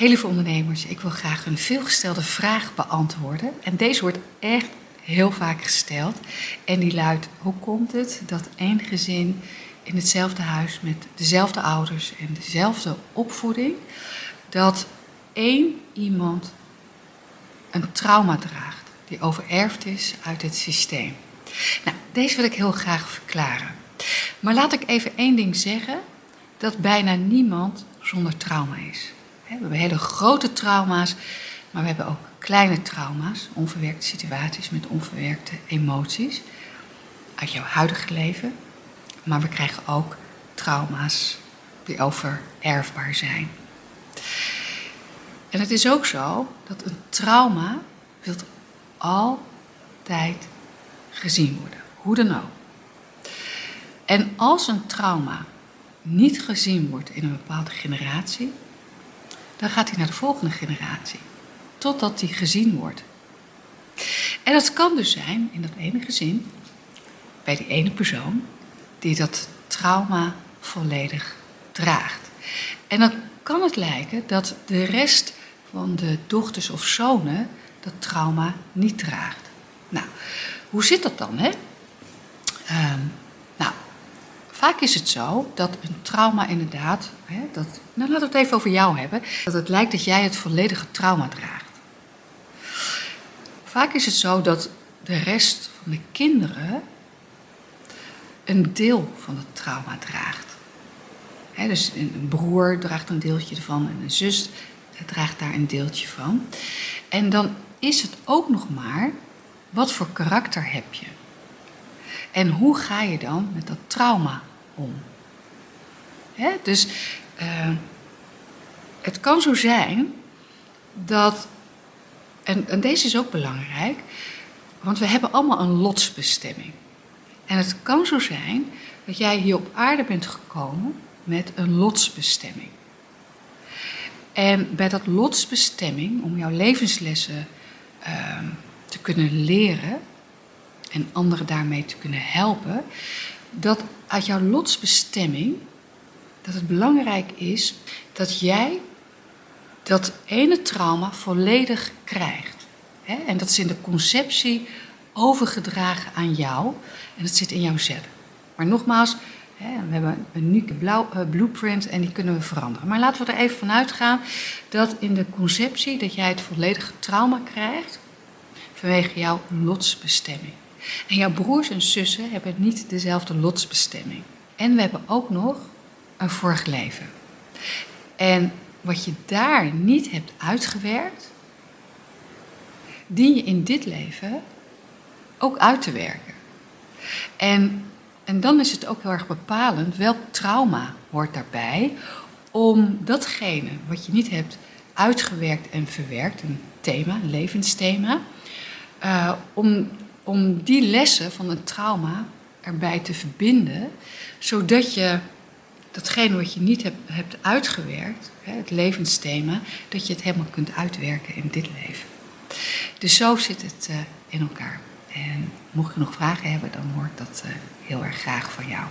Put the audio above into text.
Heel lieve ondernemers, ik wil graag een veelgestelde vraag beantwoorden. En deze wordt echt heel vaak gesteld. En die luidt: hoe komt het dat één gezin in hetzelfde huis met dezelfde ouders en dezelfde opvoeding, dat één iemand een trauma draagt die overerfd is uit het systeem? Nou, deze wil ik heel graag verklaren. Maar laat ik even één ding zeggen: dat bijna niemand zonder trauma is. We hebben hele grote trauma's, maar we hebben ook kleine trauma's, onverwerkte situaties met onverwerkte emoties uit jouw huidige leven. Maar we krijgen ook trauma's die overerfbaar zijn. En het is ook zo dat een trauma wil altijd gezien worden, hoe dan ook. En als een trauma niet gezien wordt in een bepaalde generatie, dan gaat hij naar de volgende generatie. Totdat hij gezien wordt. En dat kan dus zijn in dat ene gezin, bij die ene persoon, die dat trauma volledig draagt. En dan kan het lijken dat de rest van de dochters of zonen dat trauma niet draagt. Nou, hoe zit dat dan, hè? Nou, Vaak is het zo dat een trauma inderdaad, hè, dat, nou laten we het even over jou hebben, dat het lijkt dat jij het volledige trauma draagt. Vaak is het zo dat de rest van de kinderen een deel van het trauma draagt. dus een broer draagt een deeltje ervan en een zus draagt daar een deeltje van. En dan is het ook nog maar, wat voor karakter heb je? En hoe ga je dan met dat trauma om. Dus uh, het kan zo zijn dat, en, en deze is ook belangrijk, want we hebben allemaal een lotsbestemming. En het kan zo zijn dat jij hier op aarde bent gekomen met een lotsbestemming. En bij dat lotsbestemming, om jouw levenslessen uh, te kunnen leren en anderen daarmee te kunnen helpen, dat uit jouw lotsbestemming, dat het belangrijk is dat jij dat ene trauma volledig krijgt. En dat is in de conceptie overgedragen aan jou en dat zit in jouw cellen. Maar nogmaals, we hebben een unieke uh, blueprint en die kunnen we veranderen. Maar laten we er even vanuit gaan dat in de conceptie dat jij het volledige trauma krijgt vanwege jouw lotsbestemming. En jouw broers en zussen hebben niet dezelfde lotsbestemming. En we hebben ook nog een vorig leven. En wat je daar niet hebt uitgewerkt, dien je in dit leven ook uit te werken. En, en dan is het ook heel erg bepalend welk trauma hoort daarbij om datgene wat je niet hebt uitgewerkt en verwerkt, een thema, een levensthema, uh, om om die lessen van een trauma erbij te verbinden, zodat je datgene wat je niet hebt, hebt uitgewerkt, het levensthema, dat je het helemaal kunt uitwerken in dit leven. Dus zo zit het eh, in elkaar. En mocht je nog vragen hebben, dan hoor ik dat eh, heel erg graag van jou.